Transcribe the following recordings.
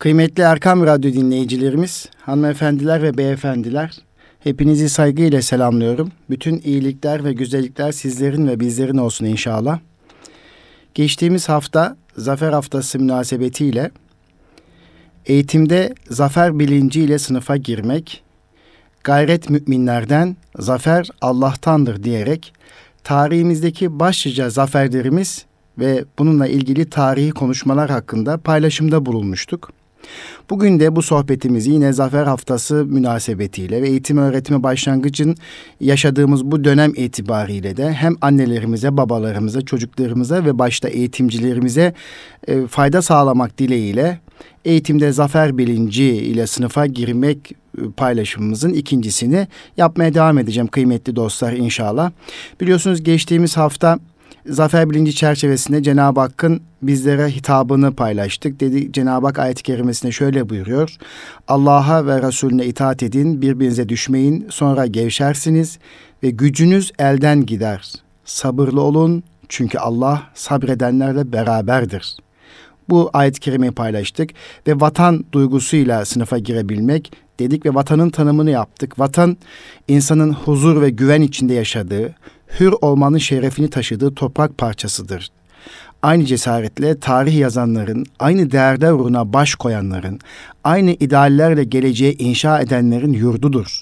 Kıymetli Erkam Radyo dinleyicilerimiz, hanımefendiler ve beyefendiler, hepinizi saygıyla selamlıyorum. Bütün iyilikler ve güzellikler sizlerin ve bizlerin olsun inşallah. Geçtiğimiz hafta Zafer Haftası münasebetiyle eğitimde zafer bilinciyle sınıfa girmek, gayret müminlerden, zafer Allah'tandır diyerek tarihimizdeki başlıca zaferlerimiz ve bununla ilgili tarihi konuşmalar hakkında paylaşımda bulunmuştuk. Bugün de bu sohbetimizi yine Zafer Haftası münasebetiyle ve eğitim öğretimi başlangıcın yaşadığımız bu dönem itibariyle de hem annelerimize, babalarımıza, çocuklarımıza ve başta eğitimcilerimize e, fayda sağlamak dileğiyle eğitimde zafer bilinci ile sınıfa girmek e, paylaşımımızın ikincisini yapmaya devam edeceğim kıymetli dostlar inşallah. Biliyorsunuz geçtiğimiz hafta zafer bilinci çerçevesinde Cenab-ı Hakk'ın bizlere hitabını paylaştık. Dedi Cenab-ı Hak ayet-i kerimesinde şöyle buyuruyor. Allah'a ve Resulüne itaat edin, birbirinize düşmeyin, sonra gevşersiniz ve gücünüz elden gider. Sabırlı olun çünkü Allah sabredenlerle beraberdir. Bu ayet-i kerimeyi paylaştık ve vatan duygusuyla sınıfa girebilmek dedik ve vatanın tanımını yaptık. Vatan insanın huzur ve güven içinde yaşadığı, hür olmanın şerefini taşıdığı toprak parçasıdır. Aynı cesaretle tarih yazanların, aynı değerler uğruna baş koyanların, aynı ideallerle geleceğe inşa edenlerin yurdudur.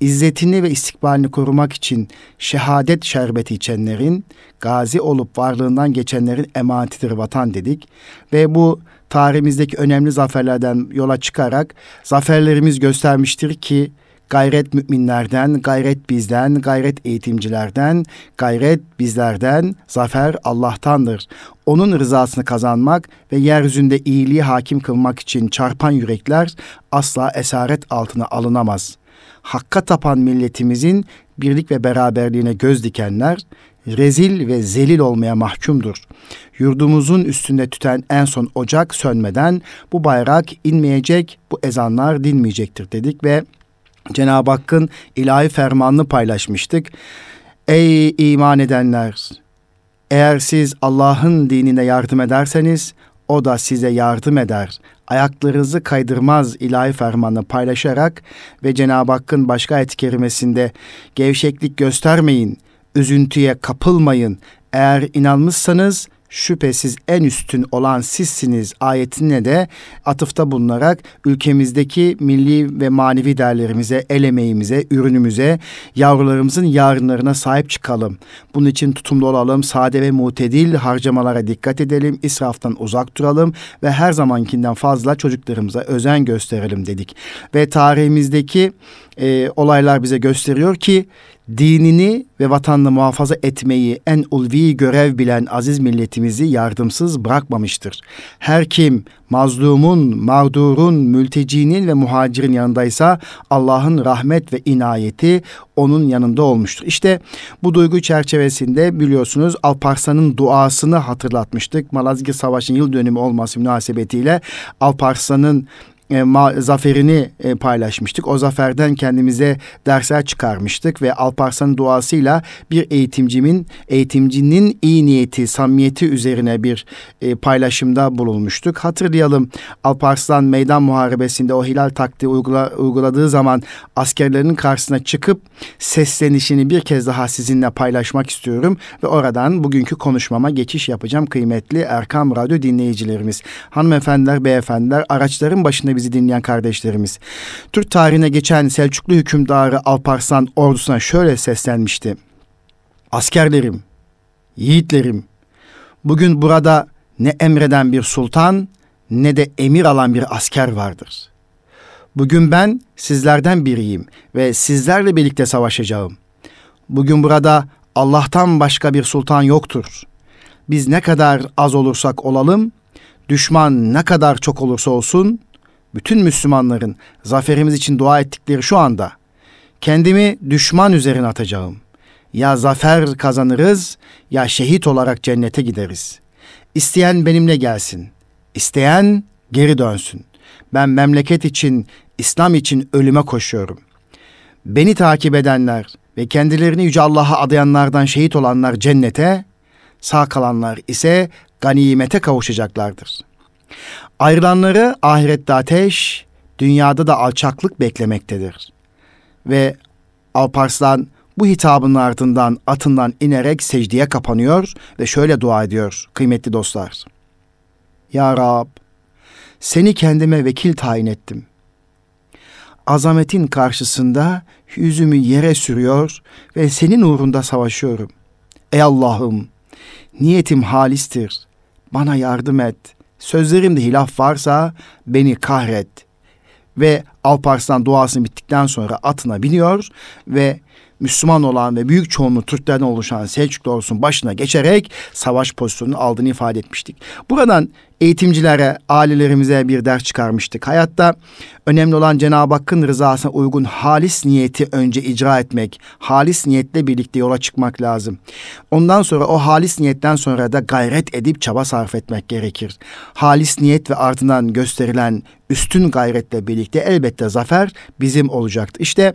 İzzetini ve istikbalini korumak için şehadet şerbeti içenlerin, gazi olup varlığından geçenlerin emanetidir vatan dedik. Ve bu tarihimizdeki önemli zaferlerden yola çıkarak zaferlerimiz göstermiştir ki Gayret müminlerden, gayret bizden, gayret eğitimcilerden, gayret bizlerden, zafer Allah'tandır. Onun rızasını kazanmak ve yeryüzünde iyiliği hakim kılmak için çarpan yürekler asla esaret altına alınamaz. Hakka tapan milletimizin birlik ve beraberliğine göz dikenler, rezil ve zelil olmaya mahkumdur. Yurdumuzun üstünde tüten en son ocak sönmeden bu bayrak inmeyecek, bu ezanlar dinmeyecektir dedik ve Cenab-ı Hakk'ın ilahi fermanını paylaşmıştık. Ey iman edenler! Eğer siz Allah'ın dinine yardım ederseniz o da size yardım eder. Ayaklarınızı kaydırmaz ilahi fermanını paylaşarak ve Cenab-ı Hakk'ın başka ayet-i kerimesinde gevşeklik göstermeyin, üzüntüye kapılmayın. Eğer inanmışsanız şüphesiz en üstün olan sizsiniz ayetine de atıfta bulunarak ülkemizdeki milli ve manevi değerlerimize, el emeğimize, ürünümüze, yavrularımızın yarınlarına sahip çıkalım. Bunun için tutumlu olalım, sade ve mutedil harcamalara dikkat edelim, israftan uzak duralım ve her zamankinden fazla çocuklarımıza özen gösterelim dedik. Ve tarihimizdeki e, olaylar bize gösteriyor ki dinini ve vatanını muhafaza etmeyi en ulvi görev bilen aziz milletimizi yardımsız bırakmamıştır. Her kim mazlumun, mağdurun, mültecinin ve muhacirin yanındaysa Allah'ın rahmet ve inayeti onun yanında olmuştur. İşte bu duygu çerçevesinde biliyorsunuz Alparslan'ın duasını hatırlatmıştık. Malazgirt Savaşı'nın yıl dönümü olması münasebetiyle Alparslan'ın e, ma, zaferini e, paylaşmıştık. O zaferden kendimize dersler çıkarmıştık ve Alparslan'ın duasıyla bir eğitimcimin, eğitimcinin iyi niyeti, samimiyeti üzerine bir e, paylaşımda bulunmuştuk. Hatırlayalım Alparslan meydan muharebesinde o hilal taktiği uygula, uyguladığı zaman askerlerin karşısına çıkıp seslenişini bir kez daha sizinle paylaşmak istiyorum ve oradan bugünkü konuşmama geçiş yapacağım kıymetli Erkam Radyo dinleyicilerimiz. Hanımefendiler, beyefendiler araçların başında bizi dinleyen kardeşlerimiz. Türk tarihine geçen Selçuklu hükümdarı Alparslan ordusuna şöyle seslenmişti. Askerlerim, yiğitlerim, bugün burada ne emreden bir sultan ne de emir alan bir asker vardır. Bugün ben sizlerden biriyim ve sizlerle birlikte savaşacağım. Bugün burada Allah'tan başka bir sultan yoktur. Biz ne kadar az olursak olalım, düşman ne kadar çok olursa olsun, bütün Müslümanların zaferimiz için dua ettikleri şu anda kendimi düşman üzerine atacağım. Ya zafer kazanırız ya şehit olarak cennete gideriz. İsteyen benimle gelsin. İsteyen geri dönsün. Ben memleket için, İslam için ölüme koşuyorum. Beni takip edenler ve kendilerini Yüce Allah'a adayanlardan şehit olanlar cennete, sağ kalanlar ise ganimete kavuşacaklardır. Ayrılanları ahirette ateş, dünyada da alçaklık beklemektedir. Ve Alparslan bu hitabın ardından atından inerek secdeye kapanıyor ve şöyle dua ediyor kıymetli dostlar. Ya Rab, seni kendime vekil tayin ettim. Azametin karşısında yüzümü yere sürüyor ve senin uğrunda savaşıyorum. Ey Allah'ım, niyetim halistir. Bana yardım et. Sözlerimde hilaf varsa beni kahret. Ve Alparslan duasını bittikten sonra atına biniyor ve Müslüman olan ve büyük çoğunluğu Türklerden oluşan Selçuklu olsun başına geçerek savaş pozisyonunu aldığını ifade etmiştik. Buradan eğitimcilere, ailelerimize bir ders çıkarmıştık. Hayatta önemli olan Cenab-ı Hakk'ın rızasına uygun halis niyeti önce icra etmek, halis niyetle birlikte yola çıkmak lazım. Ondan sonra o halis niyetten sonra da gayret edip çaba sarf etmek gerekir. Halis niyet ve ardından gösterilen üstün gayretle birlikte elbette zafer bizim olacaktır. İşte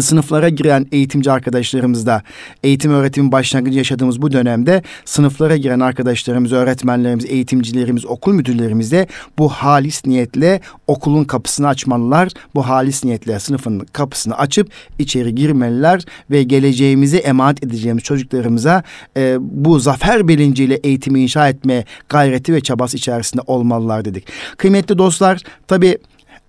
sınıflara giren eğitimci arkadaşlarımızda eğitim öğretim başlangıcı yaşadığımız bu dönemde sınıflara giren arkadaşlarımız, öğretmenlerimiz, eğitimcilerimiz, okul müdürlerimiz de bu halis niyetle okulun kapısını açmalılar. Bu halis niyetle sınıfın kapısını açıp içeri girmeliler ve geleceğimizi emanet edeceğimiz çocuklarımıza e, bu zafer bilinciyle eğitimi inşa etme gayreti ve çabası içerisinde olmalılar dedik. Kıymetli dostlar tabii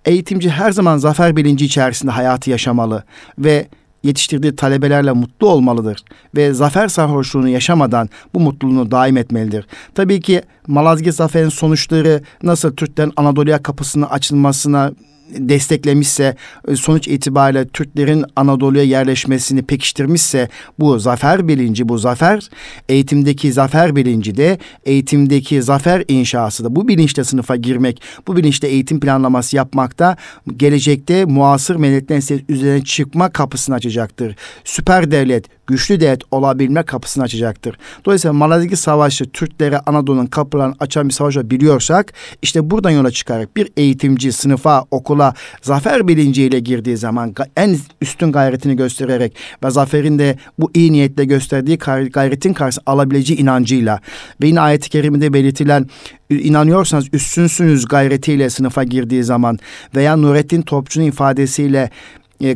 Eğitimci her zaman zafer bilinci içerisinde hayatı yaşamalı ve yetiştirdiği talebelerle mutlu olmalıdır ve zafer sarhoşluğunu yaşamadan bu mutluluğunu daim etmelidir. Tabii ki Malazgirt Zafer'in sonuçları nasıl Türklerin Anadolu'ya kapısını açılmasına desteklemişse, e, sonuç itibariyle Türklerin Anadolu'ya yerleşmesini pekiştirmişse bu zafer bilinci, bu zafer eğitimdeki zafer bilinci de eğitimdeki zafer inşası da bu bilinçle sınıfa girmek, bu bilinçle eğitim planlaması yapmakta gelecekte muasır milletlerin üzerine çıkma kapısını açacaktır. Süper devlet, güçlü devlet olabilme kapısını açacaktır. Dolayısıyla Malazgirt Savaşı Türklere Anadolu'nun kapılarını açan bir savaş biliyorsak işte buradan yola çıkarak bir eğitimci sınıfa, okula zafer bilinciyle girdiği zaman en üstün gayretini göstererek ve zaferin de bu iyi niyetle gösterdiği gayretin karşısında alabileceği inancıyla ve yine ayet-i kerimede belirtilen inanıyorsanız üstünsünüz gayretiyle sınıfa girdiği zaman veya Nurettin Topçu'nun ifadesiyle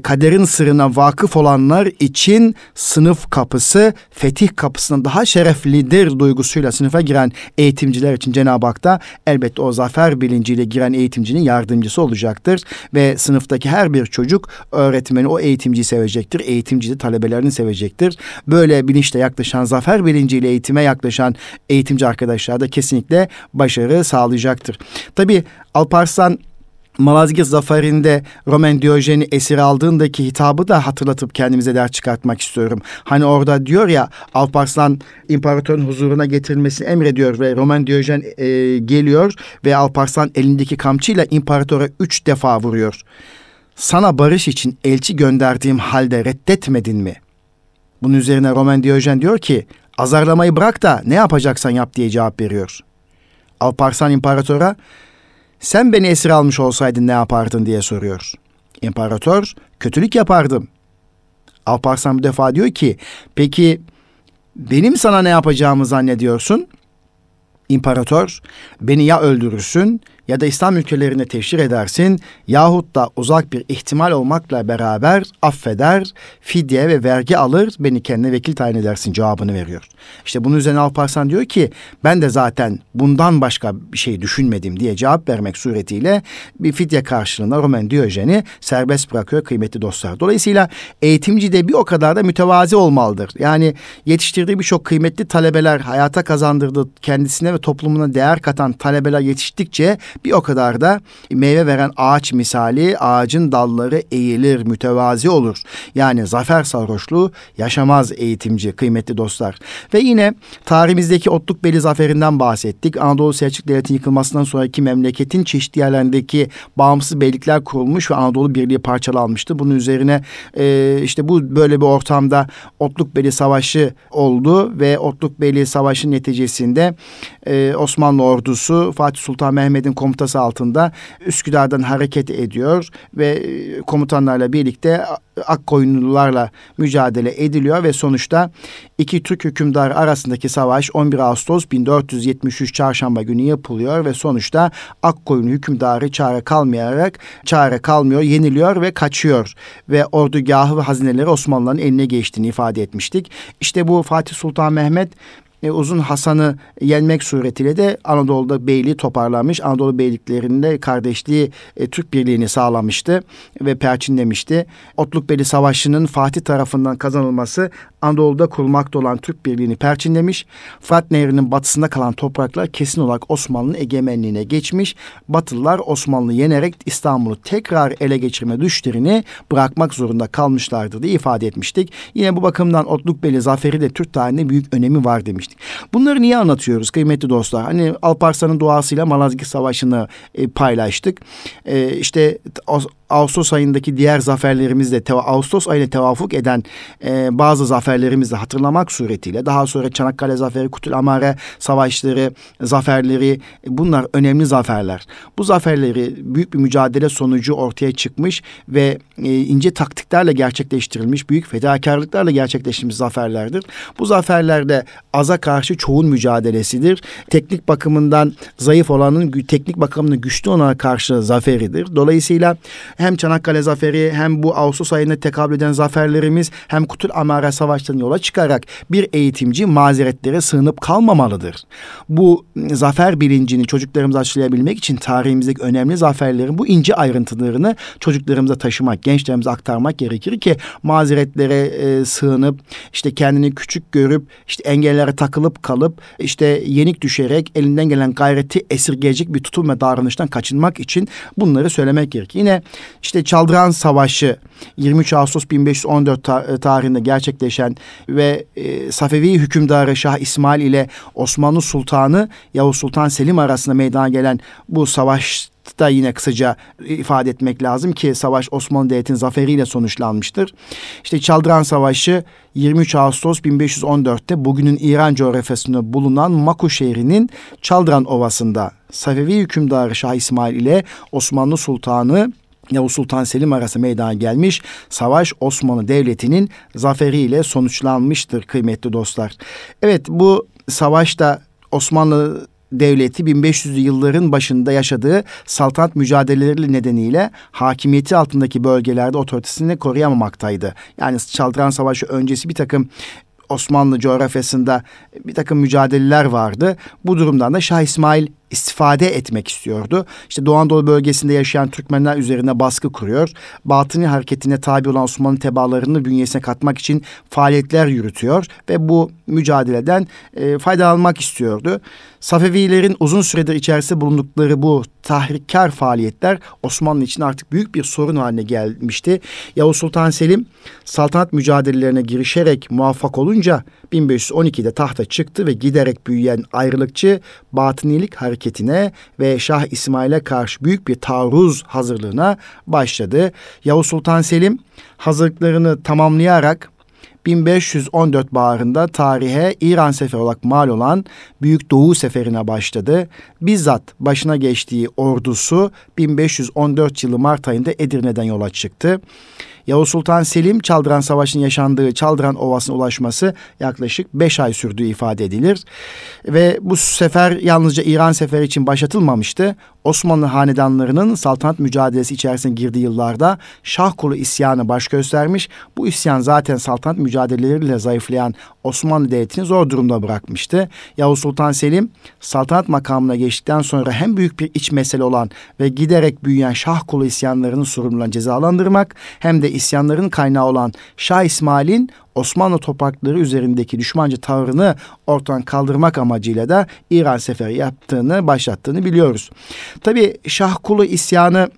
kaderin sırrına vakıf olanlar için sınıf kapısı fetih kapısından daha şereflidir duygusuyla sınıfa giren eğitimciler için Cenab-ı Hak da elbette o zafer bilinciyle giren eğitimcinin yardımcısı olacaktır. Ve sınıftaki her bir çocuk öğretmeni o eğitimciyi sevecektir. Eğitimci de talebelerini sevecektir. Böyle bilinçle yaklaşan zafer bilinciyle eğitime yaklaşan eğitimci arkadaşlar da kesinlikle başarı sağlayacaktır. Tabii Alparslan Malazgirt zaferinde Roman Diyojen'i esir aldığındaki hitabı da hatırlatıp kendimize ders çıkartmak istiyorum. Hani orada diyor ya Alparslan imparatorun huzuruna getirilmesini emrediyor ve Roman Diyojen e, geliyor ve Alparslan elindeki kamçıyla imparatora üç defa vuruyor. Sana barış için elçi gönderdiğim halde reddetmedin mi? Bunun üzerine Roman Diyojen diyor ki azarlamayı bırak da ne yapacaksan yap diye cevap veriyor. Alparslan imparatora sen beni esir almış olsaydın ne yapardın diye soruyor. İmparator kötülük yapardım. Alparslan bu defa diyor ki peki benim sana ne yapacağımı zannediyorsun? İmparator beni ya öldürürsün ya da İslam ülkelerine teşhir edersin yahut da uzak bir ihtimal olmakla beraber affeder, fidye ve vergi alır, beni kendine vekil tayin edersin cevabını veriyor. İşte bunun üzerine Alparslan diyor ki ben de zaten bundan başka bir şey düşünmedim diye cevap vermek suretiyle bir fidye karşılığında Roman Diyojen'i serbest bırakıyor kıymetli dostlar. Dolayısıyla eğitimci de bir o kadar da mütevazi olmalıdır. Yani yetiştirdiği birçok kıymetli talebeler hayata kazandırdığı kendisine ve toplumuna değer katan talebeler yetiştikçe bir o kadar da meyve veren ağaç misali ağacın dalları eğilir, mütevazi olur. Yani zafer sarhoşluğu yaşamaz eğitimci kıymetli dostlar. Ve yine tarihimizdeki Otlukbeli zaferinden bahsettik. Anadolu Selçuk Devleti'nin yıkılmasından sonraki memleketin çeşitli yerlerindeki bağımsız beylikler kurulmuş ve Anadolu Birliği parçalanmıştı. Bunun üzerine e, işte bu böyle bir ortamda Otlukbeli Savaşı oldu ve Otlukbeli Savaşı neticesinde e, Osmanlı ordusu Fatih Sultan Mehmet'in komutanı komutası altında Üsküdar'dan hareket ediyor ve e, komutanlarla birlikte Akkoyunlularla mücadele ediliyor ve sonuçta iki Türk hükümdarı arasındaki savaş 11 Ağustos 1473 çarşamba günü yapılıyor ve sonuçta Akkoyun hükümdarı çare kalmayarak çare kalmıyor, yeniliyor ve kaçıyor ve ordugahı ve hazineleri Osmanlıların eline geçtiğini ifade etmiştik. İşte bu Fatih Sultan Mehmet e, Uzun Hasan'ı yenmek suretiyle de Anadolu'da beyliği toparlamış. Anadolu beyliklerinde kardeşliği e, Türk birliğini sağlamıştı ve perçinlemişti. Otlukbeli Savaşı'nın Fatih tarafından kazanılması Anadolu'da kurulmakta olan Türk birliğini perçinlemiş. Fırat Nehri'nin batısında kalan topraklar kesin olarak Osmanlı'nın egemenliğine geçmiş. Batılılar Osmanlı yenerek İstanbul'u tekrar ele geçirme düşlerini bırakmak zorunda kalmışlardır diye ifade etmiştik. Yine bu bakımdan Otlukbeli zaferi de Türk tarihinde büyük önemi var demiştik. Bunları niye anlatıyoruz kıymetli dostlar? Hani Alparslan'ın duasıyla Malazgirt Savaşı'nı e, paylaştık. E, işte Ağustos ayındaki diğer zaferlerimizde Ağustos ayına tevafuk eden e, bazı zaferlerimizi hatırlamak suretiyle daha sonra Çanakkale Zaferi, Kutul Amare savaşları, zaferleri bunlar önemli zaferler. Bu zaferleri büyük bir mücadele sonucu ortaya çıkmış ve e, ince taktiklerle gerçekleştirilmiş, büyük fedakarlıklarla gerçekleştirilmiş zaferlerdir. Bu zaferlerde aza karşı çoğun mücadelesidir. Teknik bakımından zayıf olanın teknik bakımından güçlü olana karşı zaferidir. Dolayısıyla hem Çanakkale Zaferi hem bu Ağustos ayında tekabül eden zaferlerimiz hem Kutul Amare Savaşları'nın yola çıkarak bir eğitimci mazeretlere sığınıp kalmamalıdır. Bu zafer bilincini çocuklarımıza aşılayabilmek için tarihimizdeki önemli zaferlerin bu ince ayrıntılarını çocuklarımıza taşımak, gençlerimize aktarmak gerekir ki mazeretlere e, sığınıp işte kendini küçük görüp işte engellere takılıp kalıp işte yenik düşerek elinden gelen gayreti esirgeyecek bir tutum ve davranıştan kaçınmak için bunları söylemek gerekir. Yine işte Çaldıran Savaşı 23 Ağustos 1514 e, tarihinde gerçekleşen ve e, Safevi hükümdarı Şah İsmail ile Osmanlı Sultanı Yavuz Sultan Selim arasında meydana gelen bu savaş da yine kısaca ifade etmek lazım ki savaş Osmanlı Devleti'nin zaferiyle sonuçlanmıştır. İşte Çaldıran Savaşı 23 Ağustos 1514'te bugünün İran coğrafyasında bulunan Maku şehrinin Çaldıran Ovası'nda Safevi hükümdarı Şah İsmail ile Osmanlı Sultanı Yavuz Sultan Selim arası meydana gelmiş. Savaş Osmanlı Devleti'nin zaferiyle sonuçlanmıştır kıymetli dostlar. Evet bu savaşta Osmanlı Devleti 1500'lü yılların başında yaşadığı saltanat mücadeleleri nedeniyle hakimiyeti altındaki bölgelerde otoritesini koruyamamaktaydı. Yani Çaldıran Savaşı öncesi bir takım Osmanlı coğrafyasında bir takım mücadeleler vardı. Bu durumdan da Şah İsmail istifade etmek istiyordu. İşte Doğu Anadolu bölgesinde yaşayan Türkmenler üzerine baskı kuruyor. Batıni hareketine tabi olan Osmanlı tebalarını bünyesine katmak için faaliyetler yürütüyor ve bu mücadeleden e, faydalanmak istiyordu. Safevilerin uzun süredir içerisinde bulundukları bu tahrikkar faaliyetler Osmanlı için artık büyük bir sorun haline gelmişti. Yavuz Sultan Selim saltanat mücadelelerine girişerek muvaffak olunca 1512'de tahta çıktı ve giderek büyüyen ayrılıkçı batınilik hareketine ve Şah İsmail'e karşı büyük bir taarruz hazırlığına başladı. Yavuz Sultan Selim hazırlıklarını tamamlayarak 1514 baharında tarihe İran seferi olarak mal olan Büyük Doğu Seferi'ne başladı. Bizzat başına geçtiği ordusu 1514 yılı Mart ayında Edirne'den yola çıktı. Yavuz Sultan Selim Çaldıran Savaşı'nın yaşandığı Çaldıran Ovası'na ulaşması yaklaşık beş ay sürdüğü ifade edilir. Ve bu sefer yalnızca İran seferi için başlatılmamıştı. Osmanlı hanedanlarının saltanat mücadelesi içerisine girdiği yıllarda Şahkulu isyanı baş göstermiş. Bu isyan zaten saltanat mücadeleleriyle zayıflayan Osmanlı Devleti'ni zor durumda bırakmıştı. Yavuz Sultan Selim saltanat makamına geçtikten sonra hem büyük bir iç mesele olan ve giderek büyüyen Şahkulu isyanlarının sorumluluğuna cezalandırmak hem de isyanların kaynağı olan Şah İsmail'in Osmanlı toprakları üzerindeki düşmanca tavrını ortadan kaldırmak amacıyla da İran seferi yaptığını, başlattığını biliyoruz. Tabi Şahkulu isyanı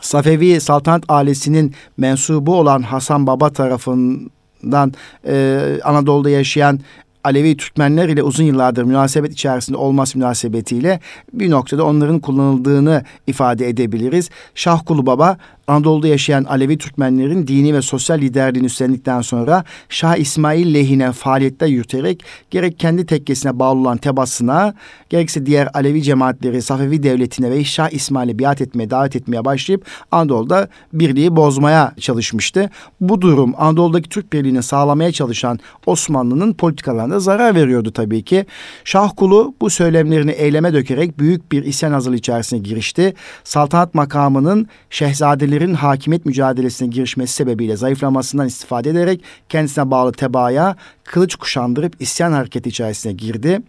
Safevi saltanat ailesinin mensubu olan Hasan Baba tarafından e, Anadolu'da yaşayan Alevi Türkmenler ile uzun yıllardır münasebet içerisinde olması münasebetiyle bir noktada onların kullanıldığını ifade edebiliriz. Şahkulu Baba Anadolu'da yaşayan Alevi Türkmenlerin dini ve sosyal liderliğini üstlendikten sonra Şah İsmail lehine faaliyette yürüterek gerek kendi tekkesine bağlı olan tebasına gerekse diğer Alevi cemaatleri Safevi devletine ve Şah İsmail'e biat etmeye davet etmeye başlayıp Anadolu'da birliği bozmaya çalışmıştı. Bu durum Anadolu'daki Türk birliğini sağlamaya çalışan Osmanlı'nın politikalarına zarar veriyordu tabii ki. Şahkulu bu söylemlerini eyleme dökerek büyük bir isyan hazırlığı içerisine girişti. Saltanat makamının şehzadelerin hakimiyet mücadelesine girişmesi sebebiyle zayıflamasından istifade ederek kendisine bağlı tebaaya kılıç kuşandırıp isyan hareketi içerisine girdi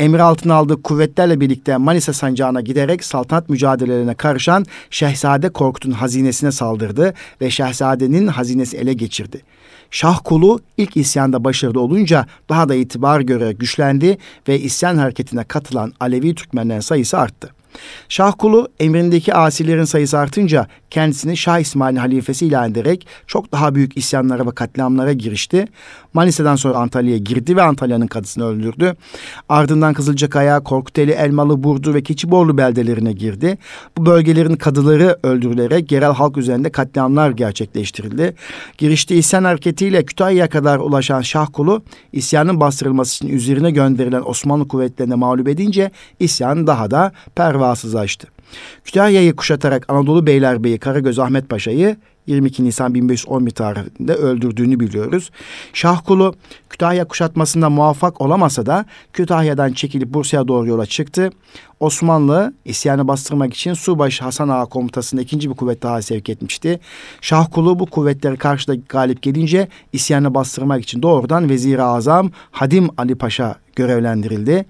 emir altına aldığı kuvvetlerle birlikte Manisa sancağına giderek saltanat mücadelelerine karışan Şehzade Korkut'un hazinesine saldırdı ve Şehzade'nin hazinesi ele geçirdi. Şah kulu ilk isyanda başarılı olunca daha da itibar göre güçlendi ve isyan hareketine katılan Alevi Türkmenlerin sayısı arttı. Şahkulu emrindeki asilerin sayısı artınca kendisini Şah İsmail'in halifesi ilan ederek çok daha büyük isyanlara ve katliamlara girişti. Manisa'dan sonra Antalya'ya girdi ve Antalya'nın kadısını öldürdü. Ardından Kızılcakaya, Korkuteli, Elmalı, Burdu ve Keçiborlu beldelerine girdi. Bu bölgelerin kadıları öldürülerek yerel halk üzerinde katliamlar gerçekleştirildi. Girişte isyan hareketiyle Kütahya'ya kadar ulaşan Şahkulu isyanın bastırılması için üzerine gönderilen Osmanlı kuvvetlerine mağlup edince isyan daha da pervasızlaştı. Kütahya'yı kuşatarak Anadolu Beylerbeyi Karagöz Ahmet Paşa'yı 22 Nisan 1511 tarihinde öldürdüğünü biliyoruz. Şahkulu Kütahya kuşatmasında muvaffak olamasa da Kütahya'dan çekilip Bursa'ya doğru yola çıktı. Osmanlı isyanı bastırmak için Subaşı Hasan Ağa komutasında ikinci bir kuvvet daha sevk etmişti. Şahkulu bu kuvvetleri karşıda galip gelince isyanı bastırmak için doğrudan Vezir-i Azam Hadim Ali Paşa görevlendirildi.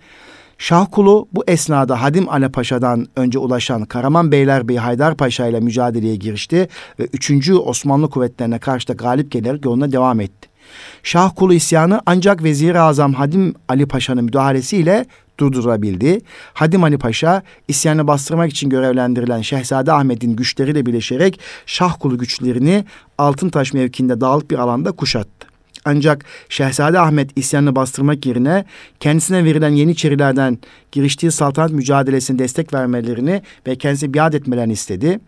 Şahkulu bu esnada Hadim Ali Paşa'dan önce ulaşan Karaman Beylerbeyi Haydar Paşa ile mücadeleye girişti ve 3. Osmanlı kuvvetlerine karşı da galip gelerek yoluna devam etti. Şahkulu isyanı ancak Vezir-i Azam Hadim Ali Paşa'nın müdahalesiyle durdurabildi. Hadim Ali Paşa isyanı bastırmak için görevlendirilen Şehzade Ahmet'in güçleriyle birleşerek Şahkulu güçlerini Altıntaş mevkiinde dağlık bir alanda kuşattı. Ancak Şehzade Ahmet isyanını bastırmak yerine kendisine verilen Yeniçerilerden giriştiği saltanat mücadelesine destek vermelerini ve kendisi biat etmelerini istedi.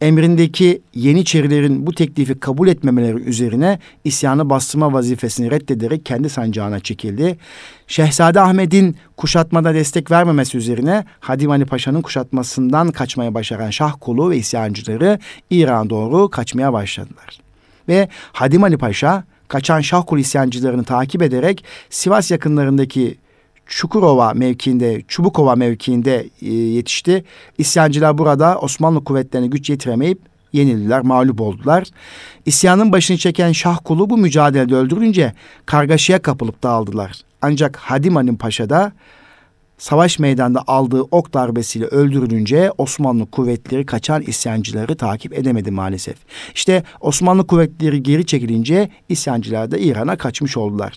Emrindeki Yeniçerilerin bu teklifi kabul etmemeleri üzerine isyanı bastırma vazifesini reddederek kendi sancağına çekildi. Şehzade Ahmet'in kuşatmada destek vermemesi üzerine Hadim Ali Paşa'nın kuşatmasından kaçmaya başaran Şah kolu ve isyancıları İran doğru kaçmaya başladılar. Ve Hadim Ali Paşa kaçan Şahkul isyancılarını takip ederek Sivas yakınlarındaki Çukurova mevkiinde, Çubukova mevkiinde e, yetişti. İsyancılar burada Osmanlı kuvvetlerine güç yetiremeyip yenildiler, mağlup oldular. İsyanın başını çeken Şahkulu bu mücadelede öldürünce kargaşaya kapılıp dağıldılar. Ancak Hadim Paşa da savaş meydanında aldığı ok darbesiyle öldürülünce Osmanlı kuvvetleri kaçan isyancıları takip edemedi maalesef. İşte Osmanlı kuvvetleri geri çekilince isyancılar da İran'a kaçmış oldular.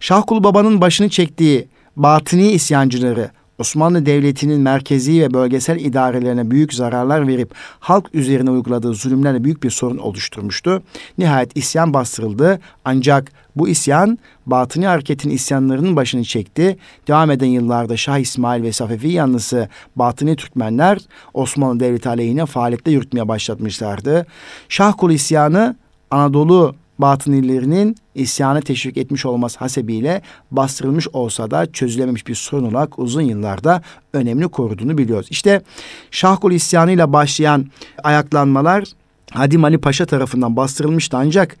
Şahkul Baba'nın başını çektiği batıni isyancıları Osmanlı Devleti'nin merkezi ve bölgesel idarelerine büyük zararlar verip halk üzerine uyguladığı zulümlerle büyük bir sorun oluşturmuştu. Nihayet isyan bastırıldı ancak bu isyan Batıni hareketin isyanlarının başını çekti. Devam eden yıllarda Şah İsmail ve Safevi yanlısı Batıni Türkmenler Osmanlı Devleti aleyhine faaliyette yürütmeye başlatmışlardı. Şah Kulu isyanı Anadolu batınililerinin isyanı teşvik etmiş olması hasebiyle bastırılmış olsa da çözülememiş bir sorun olarak uzun yıllarda önemli koruduğunu biliyoruz. İşte Şahkul isyanıyla başlayan ayaklanmalar Hadim Ali Paşa tarafından bastırılmıştı ancak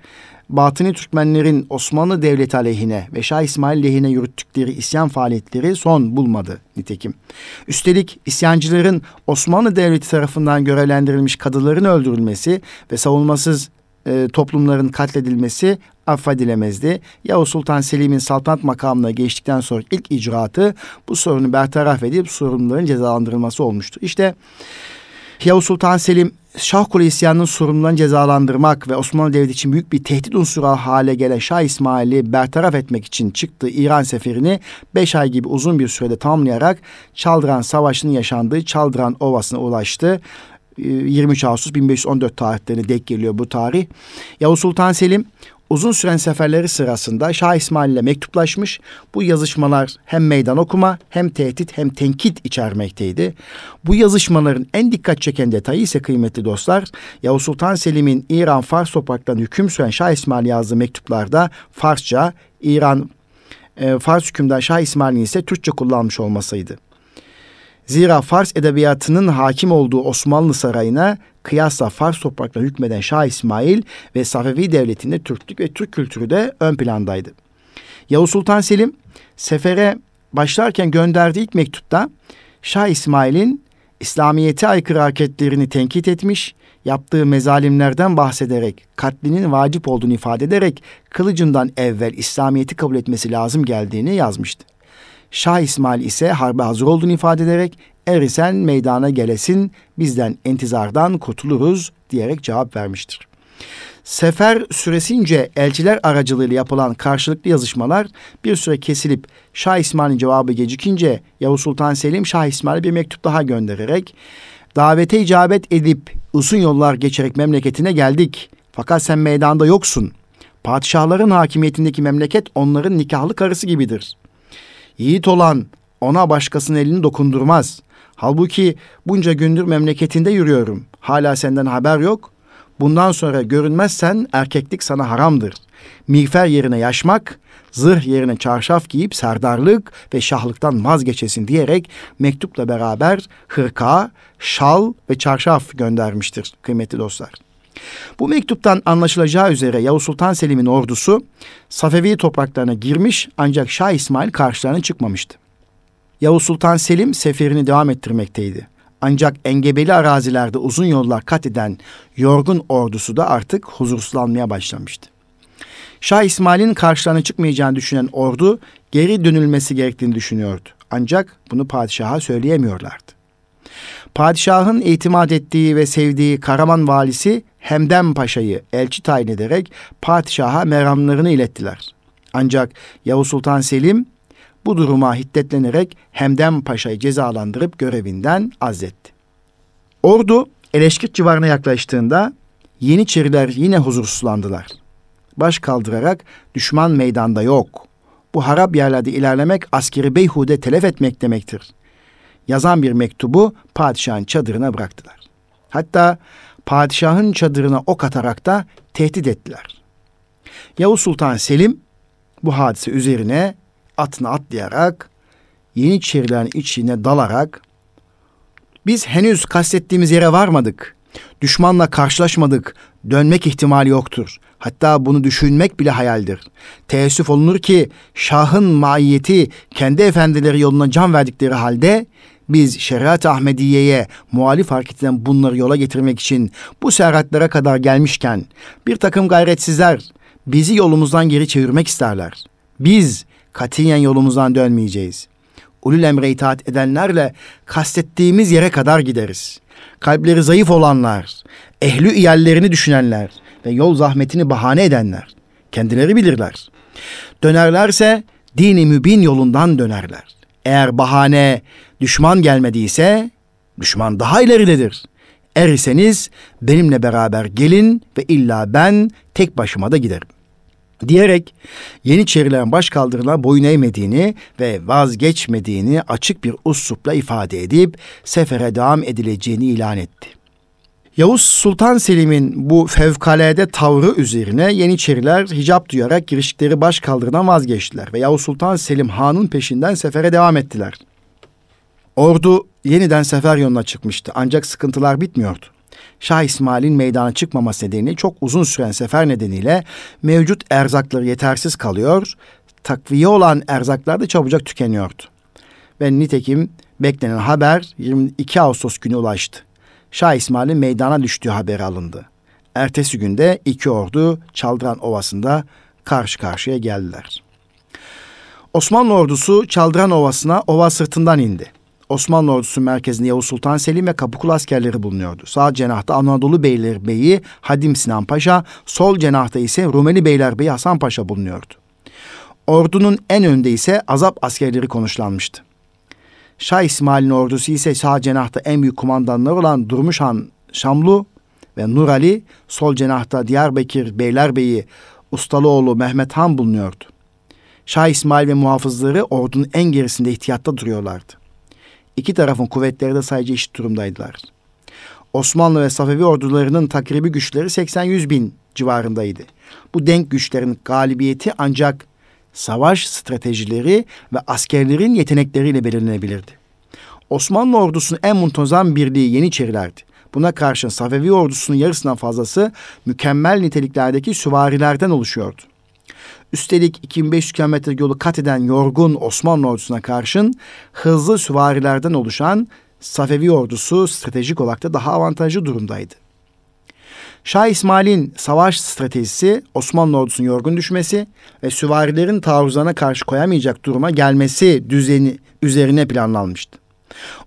Batıni Türkmenlerin Osmanlı Devleti aleyhine ve Şah İsmail lehine yürüttükleri isyan faaliyetleri son bulmadı nitekim. Üstelik isyancıların Osmanlı Devleti tarafından görevlendirilmiş kadıların öldürülmesi ve savunmasız e, toplumların katledilmesi affedilemezdi. Yavuz Sultan Selim'in saltanat makamına geçtikten sonra ilk icraatı bu sorunu bertaraf edip sorumluların cezalandırılması olmuştu. İşte Yavuz Sultan Selim Şahkule isyanının sorumlularını cezalandırmak ve Osmanlı Devleti için büyük bir tehdit unsuru hale gelen Şah İsmail'i bertaraf etmek için çıktığı İran seferini beş ay gibi uzun bir sürede tamamlayarak Çaldıran Savaşı'nın yaşandığı Çaldıran Ovası'na ulaştı. 23 Ağustos 1514 tarihlerine denk geliyor bu tarih. Yavuz Sultan Selim uzun süren seferleri sırasında Şah İsmail ile mektuplaşmış. Bu yazışmalar hem meydan okuma hem tehdit hem tenkit içermekteydi. Bu yazışmaların en dikkat çeken detayı ise kıymetli dostlar Yavuz Sultan Selim'in İran Fars topraklarına hüküm süren Şah İsmail yazdığı mektuplarda Farsça, İran e, Fars hükümdar Şah İsmail'in ise Türkçe kullanmış olmasıydı. Zira Fars edebiyatının hakim olduğu Osmanlı sarayına kıyasla Fars topraklarına hükmeden Şah İsmail ve Safevi devletinde Türklük ve Türk kültürü de ön plandaydı. Yavuz Sultan Selim sefere başlarken gönderdiği ilk mektupta Şah İsmail'in İslamiyete aykırı hareketlerini tenkit etmiş, yaptığı mezalimlerden bahsederek katlinin vacip olduğunu ifade ederek kılıcından evvel İslamiyet'i kabul etmesi lazım geldiğini yazmıştı. Şah İsmail ise harbe hazır olduğunu ifade ederek erisen meydana gelesin bizden intizardan kurtuluruz diyerek cevap vermiştir. Sefer süresince elçiler aracılığıyla yapılan karşılıklı yazışmalar bir süre kesilip Şah İsmail'in cevabı gecikince Yavuz Sultan Selim Şah İsmail'e bir mektup daha göndererek davete icabet edip uzun yollar geçerek memleketine geldik. Fakat sen meydanda yoksun. Padişahların hakimiyetindeki memleket onların nikahlı karısı gibidir. Yiğit olan ona başkasının elini dokundurmaz. Halbuki bunca gündür memleketinde yürüyorum. Hala senden haber yok. Bundan sonra görünmezsen erkeklik sana haramdır. Miğfer yerine yaşmak, zırh yerine çarşaf giyip serdarlık ve şahlıktan vazgeçesin diyerek mektupla beraber hırka, şal ve çarşaf göndermiştir kıymetli dostlar. Bu mektuptan anlaşılacağı üzere Yavuz Sultan Selim'in ordusu Safevi topraklarına girmiş ancak Şah İsmail karşılarına çıkmamıştı. Yavuz Sultan Selim seferini devam ettirmekteydi. Ancak engebeli arazilerde uzun yollar kat eden yorgun ordusu da artık huzursuzlanmaya başlamıştı. Şah İsmail'in karşılarına çıkmayacağını düşünen ordu geri dönülmesi gerektiğini düşünüyordu. Ancak bunu padişaha söyleyemiyorlardı. Padişahın itimat ettiği ve sevdiği Karaman valisi Hemdem Paşa'yı elçi tayin ederek padişaha meramlarını ilettiler. Ancak Yavuz Sultan Selim bu duruma hiddetlenerek Hemdem Paşa'yı cezalandırıp görevinden azletti. Ordu Eleşkit civarına yaklaştığında Yeniçeriler yine huzursuzlandılar. Baş kaldırarak düşman meydanda yok. Bu harap yerlerde ilerlemek askeri beyhude telef etmek demektir. Yazan bir mektubu padişahın çadırına bıraktılar. Hatta padişahın çadırına ok atarak da tehdit ettiler. Yavuz Sultan Selim bu hadise üzerine atını atlayarak Yeniçerilerin içine dalarak biz henüz kastettiğimiz yere varmadık. Düşmanla karşılaşmadık. Dönmek ihtimali yoktur. Hatta bunu düşünmek bile hayaldir. Teessüf olunur ki Şah'ın maiyeti kendi efendileri yoluna can verdikleri halde biz şeriat Ahmediye'ye muhalif hareketten bunları yola getirmek için bu serhatlere kadar gelmişken bir takım gayretsizler bizi yolumuzdan geri çevirmek isterler. Biz katiyen yolumuzdan dönmeyeceğiz. Ulul emre itaat edenlerle kastettiğimiz yere kadar gideriz. Kalpleri zayıf olanlar, ehli iyallerini düşünenler ve yol zahmetini bahane edenler kendileri bilirler. Dönerlerse dini mübin yolundan dönerler. Eğer bahane düşman gelmediyse düşman daha ileridedir. Er iseniz benimle beraber gelin ve illa ben tek başıma da giderim diyerek Yeniçerilerin baş kaldırına boyun eğmediğini ve vazgeçmediğini açık bir uslupla ifade edip sefere devam edileceğini ilan etti. Yavuz Sultan Selim'in bu fevkalade tavrı üzerine Yeniçeriler hicap duyarak giriştikleri baş kaldırından vazgeçtiler ve Yavuz Sultan Selim Han'ın peşinden sefere devam ettiler. Ordu yeniden sefer yoluna çıkmıştı ancak sıkıntılar bitmiyordu. Şah İsmail'in meydana çıkmaması nedeniyle çok uzun süren sefer nedeniyle mevcut erzakları yetersiz kalıyor, takviye olan erzaklar da çabucak tükeniyordu. Ve nitekim beklenen haber 22 Ağustos günü ulaştı. Şah İsmail'in meydana düştüğü haberi alındı. Ertesi günde iki ordu Çaldıran Ovası'nda karşı karşıya geldiler. Osmanlı ordusu Çaldıran Ovası'na ova sırtından indi. Osmanlı ordusu merkezinde Yavuz Sultan Selim ve Kapıkul askerleri bulunuyordu. Sağ cenahta Anadolu Beylerbeyi Hadim Sinan Paşa, sol cenahta ise Rumeli Beylerbeyi Hasan Paşa bulunuyordu. Ordunun en önde ise azap askerleri konuşlanmıştı. Şah İsmail'in ordusu ise sağ cenahta en büyük kumandanlar olan Durmuş Han Şamlu ve Nur Ali, sol cenahta Diyarbakır Beylerbeyi Ustalıoğlu Mehmet Han bulunuyordu. Şah İsmail ve muhafızları ordunun en gerisinde ihtiyatta duruyorlardı. İki tarafın kuvvetleri de sadece eşit durumdaydılar. Osmanlı ve Safevi ordularının takribi güçleri 80-100 bin civarındaydı. Bu denk güçlerin galibiyeti ancak savaş stratejileri ve askerlerin yetenekleriyle belirlenebilirdi. Osmanlı ordusunun en muntazam birliği Yeniçerilerdi. Buna karşın Safevi ordusunun yarısından fazlası mükemmel niteliklerdeki süvarilerden oluşuyordu. Üstelik 2500 kilometre yolu kat eden yorgun Osmanlı ordusuna karşın hızlı süvarilerden oluşan Safevi ordusu stratejik olarak da daha avantajlı durumdaydı. Şah İsmail'in savaş stratejisi Osmanlı ordusunun yorgun düşmesi ve süvarilerin taarruzlarına karşı koyamayacak duruma gelmesi düzeni üzerine planlanmıştı.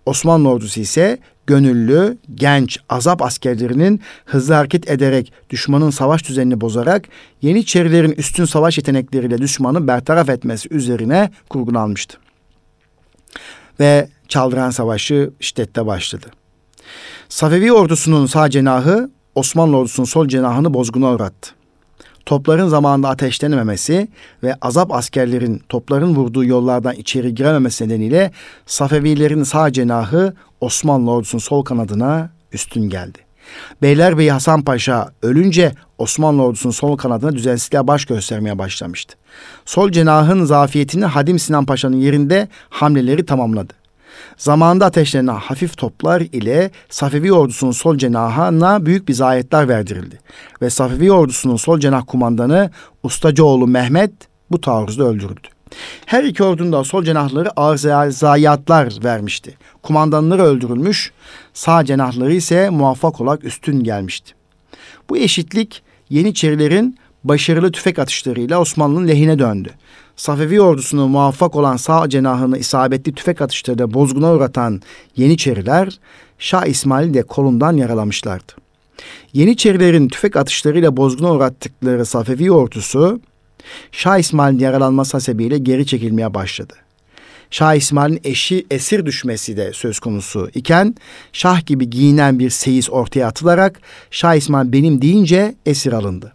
Osmanlı ordusu ise gönüllü, genç, azap askerlerinin hızlı hareket ederek düşmanın savaş düzenini bozarak Yeniçerilerin üstün savaş yetenekleriyle düşmanı bertaraf etmesi üzerine kurgulanmıştı. Ve Çaldıran Savaşı şiddette başladı. Safevi ordusunun sağ cenahı Osmanlı ordusunun sol cenahını bozguna uğrattı. Topların zamanında ateşlenememesi ve azap askerlerin topların vurduğu yollardan içeri girememesi nedeniyle Safevilerin sağ cenahı Osmanlı ordusunun sol kanadına üstün geldi. Beylerbeyi Hasan Paşa ölünce Osmanlı ordusunun sol kanadına düzensizliğe baş göstermeye başlamıştı. Sol cenahın zafiyetini Hadim Sinan Paşa'nın yerinde hamleleri tamamladı. Zamanında ateşlenen hafif toplar ile Safevi ordusunun sol cenahına büyük bir zayiatlar verdirildi. Ve Safevi ordusunun sol cenah kumandanı Ustacıoğlu Mehmet bu taarruzda öldürüldü. Her iki ordunun da sol cenahları ağır zayiatlar vermişti. Kumandanları öldürülmüş, sağ cenahları ise muvaffak olarak üstün gelmişti. Bu eşitlik Yeniçerilerin başarılı tüfek atışlarıyla Osmanlı'nın lehine döndü. Safevi ordusuna muvaffak olan sağ cenahını isabetli tüfek atışlarıyla bozguna uğratan Yeniçeriler Şah İsmail'i de kolundan yaralamışlardı. Yeniçerilerin tüfek atışlarıyla bozguna uğrattıkları Safevi ordusu Şah İsmail'in yaralanması hasebiyle geri çekilmeye başladı. Şah İsmail'in eşi esir düşmesi de söz konusu iken Şah gibi giyinen bir seyis ortaya atılarak Şah İsmail benim deyince esir alındı.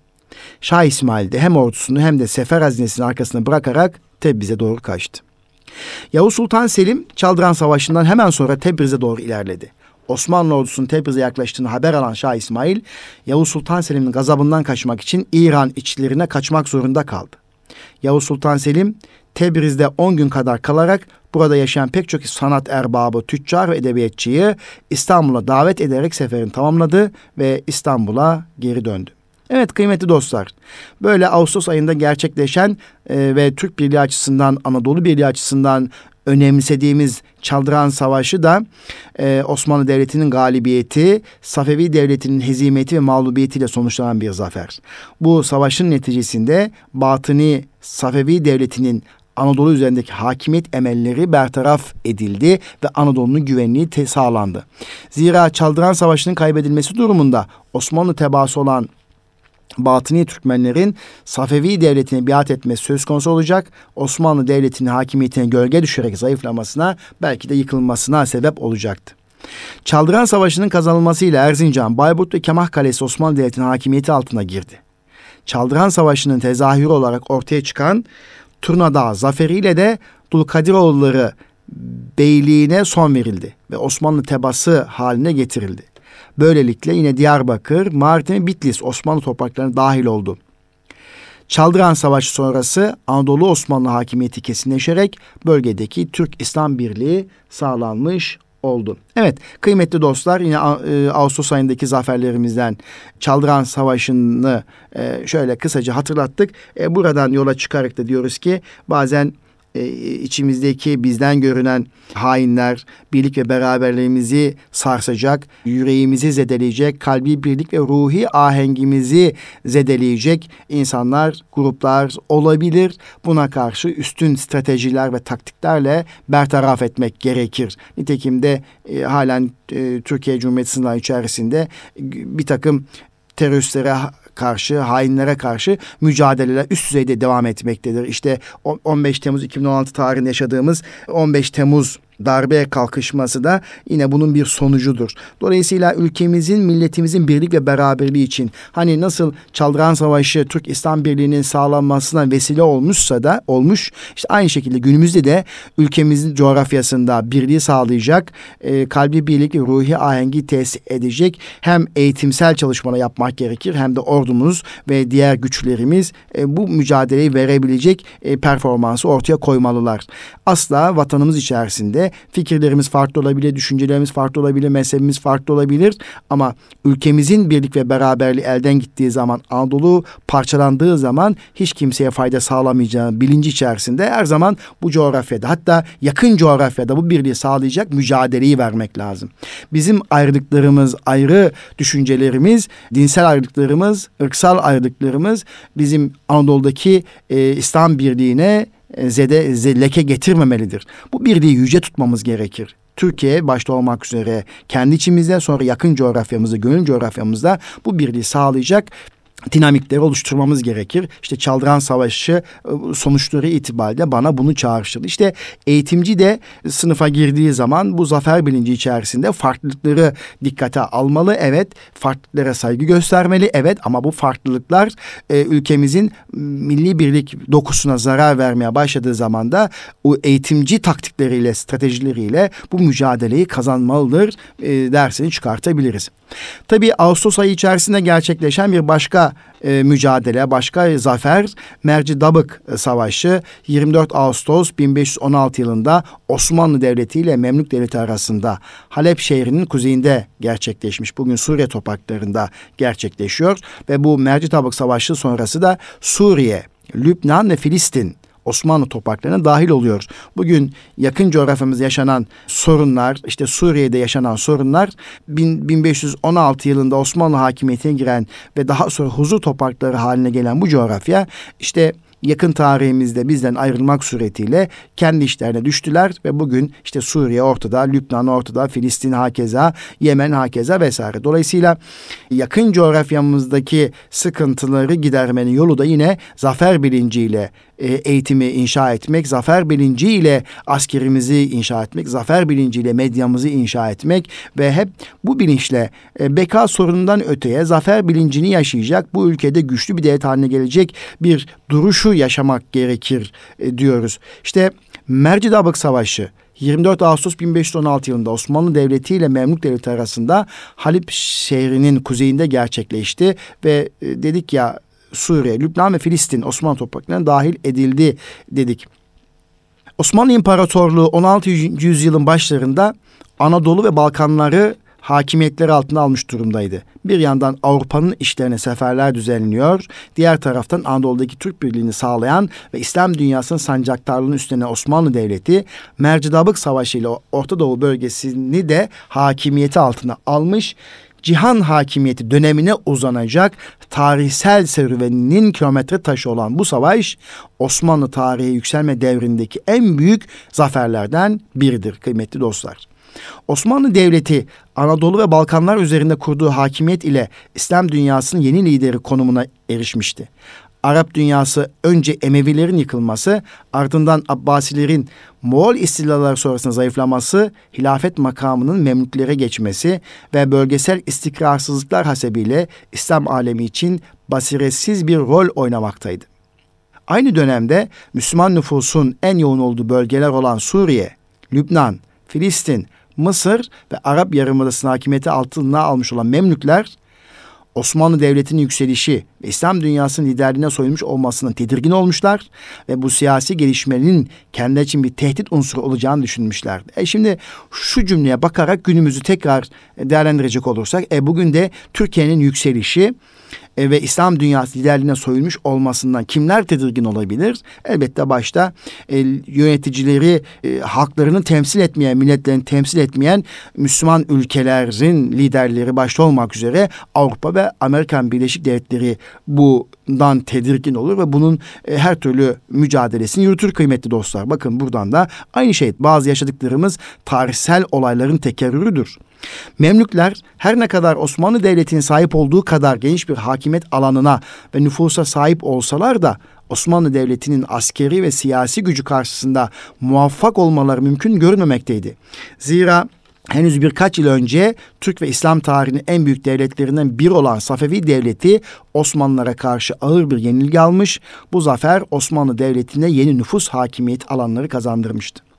Şah İsmail de hem ordusunu hem de sefer hazinesini arkasına bırakarak Tebriz'e doğru kaçtı. Yavuz Sultan Selim Çaldıran Savaşı'ndan hemen sonra Tebriz'e doğru ilerledi. Osmanlı ordusunun Tebriz'e yaklaştığını haber alan Şah İsmail, Yavuz Sultan Selim'in gazabından kaçmak için İran içlerine kaçmak zorunda kaldı. Yavuz Sultan Selim Tebriz'de 10 gün kadar kalarak burada yaşayan pek çok sanat erbabı, tüccar ve edebiyatçıyı İstanbul'a davet ederek seferini tamamladı ve İstanbul'a geri döndü. Evet kıymetli dostlar, böyle Ağustos ayında gerçekleşen e, ve Türk Birliği açısından, Anadolu Birliği açısından önemsediğimiz Çaldıran Savaşı da e, Osmanlı Devleti'nin galibiyeti, Safevi Devleti'nin hezimeti ve mağlubiyetiyle sonuçlanan bir zafer. Bu savaşın neticesinde Batıni Safevi Devleti'nin Anadolu üzerindeki hakimiyet emelleri bertaraf edildi ve Anadolu'nun güvenliği sağlandı. Zira Çaldıran Savaşı'nın kaybedilmesi durumunda Osmanlı tebaası olan Batıni Türkmenlerin Safevi devletine biat etmesi söz konusu olacak. Osmanlı devletinin hakimiyetine gölge düşerek zayıflamasına belki de yıkılmasına sebep olacaktı. Çaldıran Savaşı'nın kazanılmasıyla Erzincan, Bayburt ve Kemah Kalesi Osmanlı Devleti'nin hakimiyeti altına girdi. Çaldıran Savaşı'nın tezahürü olarak ortaya çıkan Turnadağ zaferiyle de Dulkadiroğulları beyliğine son verildi ve Osmanlı tebası haline getirildi. Böylelikle yine Diyarbakır, Mardin Bitlis Osmanlı topraklarına dahil oldu. Çaldıran Savaşı sonrası Anadolu Osmanlı hakimiyeti kesinleşerek bölgedeki Türk İslam Birliği sağlanmış oldu. Evet kıymetli dostlar yine e, Ağustos ayındaki zaferlerimizden Çaldıran Savaşı'nı e, şöyle kısaca hatırlattık. E, buradan yola çıkarak da diyoruz ki bazen e, içimizdeki bizden görünen hainler birlik ve beraberliğimizi sarsacak, yüreğimizi zedeleyecek, kalbi birlik ve ruhi ahengimizi zedeleyecek insanlar, gruplar olabilir. Buna karşı üstün stratejiler ve taktiklerle bertaraf etmek gerekir. Nitekim de e, halen e, Türkiye Cumhuriyeti sınırları içerisinde bir takım teröristlere karşı, hainlere karşı mücadeleler üst düzeyde devam etmektedir. İşte 15 Temmuz 2016 tarihinde yaşadığımız 15 Temmuz darbe kalkışması da yine bunun bir sonucudur. Dolayısıyla ülkemizin, milletimizin birlik ve beraberliği için hani nasıl Çaldıran Savaşı Türk İslam Birliği'nin sağlanmasına vesile olmuşsa da olmuş. işte aynı şekilde günümüzde de ülkemizin coğrafyasında birliği sağlayacak, e, kalbi birlik, ruhi ahengi tesis edecek hem eğitimsel çalışmalar yapmak gerekir hem de ordumuz ve diğer güçlerimiz e, bu mücadeleyi verebilecek e, performansı ortaya koymalılar. Asla vatanımız içerisinde fikirlerimiz farklı olabilir, düşüncelerimiz farklı olabilir, mezhebimiz farklı olabilir ama ülkemizin birlik ve beraberliği elden gittiği zaman, Anadolu parçalandığı zaman hiç kimseye fayda sağlamayacağı bilinci içerisinde her zaman bu coğrafyada hatta yakın coğrafyada bu birliği sağlayacak mücadeleyi vermek lazım. Bizim ayrılıklarımız, ayrı düşüncelerimiz, dinsel ayrılıklarımız, ırksal ayrılıklarımız bizim Anadolu'daki e, İslam birliğine zede, zede leke getirmemelidir. Bu birliği yüce tutmamız gerekir. Türkiye başta olmak üzere kendi içimizde sonra yakın coğrafyamızda, gönül coğrafyamızda bu birliği sağlayacak dinamikleri oluşturmamız gerekir. İşte Çaldıran Savaşı ıı, sonuçları itibariyle bana bunu çağrıştırdı. İşte eğitimci de sınıfa girdiği zaman bu zafer bilinci içerisinde farklılıkları dikkate almalı. Evet, farklılıklara saygı göstermeli. Evet ama bu farklılıklar e, ülkemizin milli birlik dokusuna zarar vermeye başladığı zaman da o eğitimci taktikleriyle, stratejileriyle bu mücadeleyi kazanmalıdır e, dersini çıkartabiliriz. Tabii Ağustos ayı içerisinde gerçekleşen bir başka e, mücadele, başka zafer Merci Dabık Savaşı 24 Ağustos 1516 yılında Osmanlı Devleti ile Memlük Devleti arasında Halep şehrinin kuzeyinde gerçekleşmiş. Bugün Suriye topraklarında gerçekleşiyor ve bu Merci Dabık Savaşı sonrası da Suriye, Lübnan ve Filistin Osmanlı topraklarına dahil oluyor. Bugün yakın coğrafyamızda yaşanan sorunlar, işte Suriye'de yaşanan sorunlar 1516 yılında Osmanlı hakimiyetine giren ve daha sonra huzur toprakları haline gelen bu coğrafya işte yakın tarihimizde bizden ayrılmak suretiyle kendi işlerine düştüler ve bugün işte Suriye ortada, Lübnan ortada, Filistin hakeza, Yemen hakeza vesaire. Dolayısıyla yakın coğrafyamızdaki sıkıntıları gidermenin yolu da yine zafer bilinciyle eğitimi inşa etmek, zafer bilinciyle askerimizi inşa etmek, zafer bilinciyle medyamızı inşa etmek ve hep bu bilinçle e, beka sorunundan öteye zafer bilincini yaşayacak, bu ülkede güçlü bir devlet haline gelecek bir duruşu yaşamak gerekir e, diyoruz. İşte Mercidabık Savaşı 24 Ağustos 1516 yılında Osmanlı Devleti ile Memlük Devleti arasında Halep şehrinin kuzeyinde gerçekleşti ve dedik ya Suriye, Lübnan ve Filistin Osmanlı topraklarına dahil edildi dedik. Osmanlı İmparatorluğu 16. yüzyılın başlarında Anadolu ve Balkanları hakimiyetleri altına almış durumdaydı. Bir yandan Avrupa'nın işlerine seferler düzenliyor, diğer taraftan Anadolu'daki Türk birliğini sağlayan ve İslam dünyasının sancaktarlığını üstlenen Osmanlı Devleti Mercidabık Savaşı ile Orta Doğu bölgesini de hakimiyeti altına almış cihan hakimiyeti dönemine uzanacak tarihsel serüveninin kilometre taşı olan bu savaş Osmanlı tarihi yükselme devrindeki en büyük zaferlerden biridir kıymetli dostlar. Osmanlı Devleti Anadolu ve Balkanlar üzerinde kurduğu hakimiyet ile İslam dünyasının yeni lideri konumuna erişmişti. Arap dünyası önce Emevilerin yıkılması, ardından Abbasilerin Moğol istilaları sonrasında zayıflaması, hilafet makamının Memlüklere geçmesi ve bölgesel istikrarsızlıklar hasebiyle İslam alemi için basiretsiz bir rol oynamaktaydı. Aynı dönemde Müslüman nüfusun en yoğun olduğu bölgeler olan Suriye, Lübnan, Filistin, Mısır ve Arap Yarımadası'nın hakimiyeti altına almış olan Memlükler Osmanlı Devleti'nin yükselişi ve İslam dünyasının liderliğine soyulmuş olmasının tedirgin olmuşlar ve bu siyasi gelişmenin kendileri için bir tehdit unsuru olacağını düşünmüşlerdi. E şimdi şu cümleye bakarak günümüzü tekrar değerlendirecek olursak e bugün de Türkiye'nin yükselişi e, ve İslam dünyası liderliğine soyulmuş olmasından kimler tedirgin olabilir? Elbette başta e, yöneticileri e, halklarını temsil etmeyen, milletlerini temsil etmeyen Müslüman ülkelerin liderleri başta olmak üzere Avrupa ve Amerikan Birleşik Devletleri bundan tedirgin olur ve bunun e, her türlü mücadelesini yürütür kıymetli dostlar. Bakın buradan da aynı şey bazı yaşadıklarımız tarihsel olayların tekerrürüdür. Memlükler her ne kadar Osmanlı Devleti'nin sahip olduğu kadar geniş bir hakimiyet alanına ve nüfusa sahip olsalar da Osmanlı Devleti'nin askeri ve siyasi gücü karşısında muvaffak olmaları mümkün görünmemekteydi. Zira henüz birkaç yıl önce Türk ve İslam tarihinin en büyük devletlerinden biri olan Safevi Devleti Osmanlılara karşı ağır bir yenilgi almış. Bu zafer Osmanlı Devleti'ne yeni nüfus hakimiyet alanları kazandırmıştı.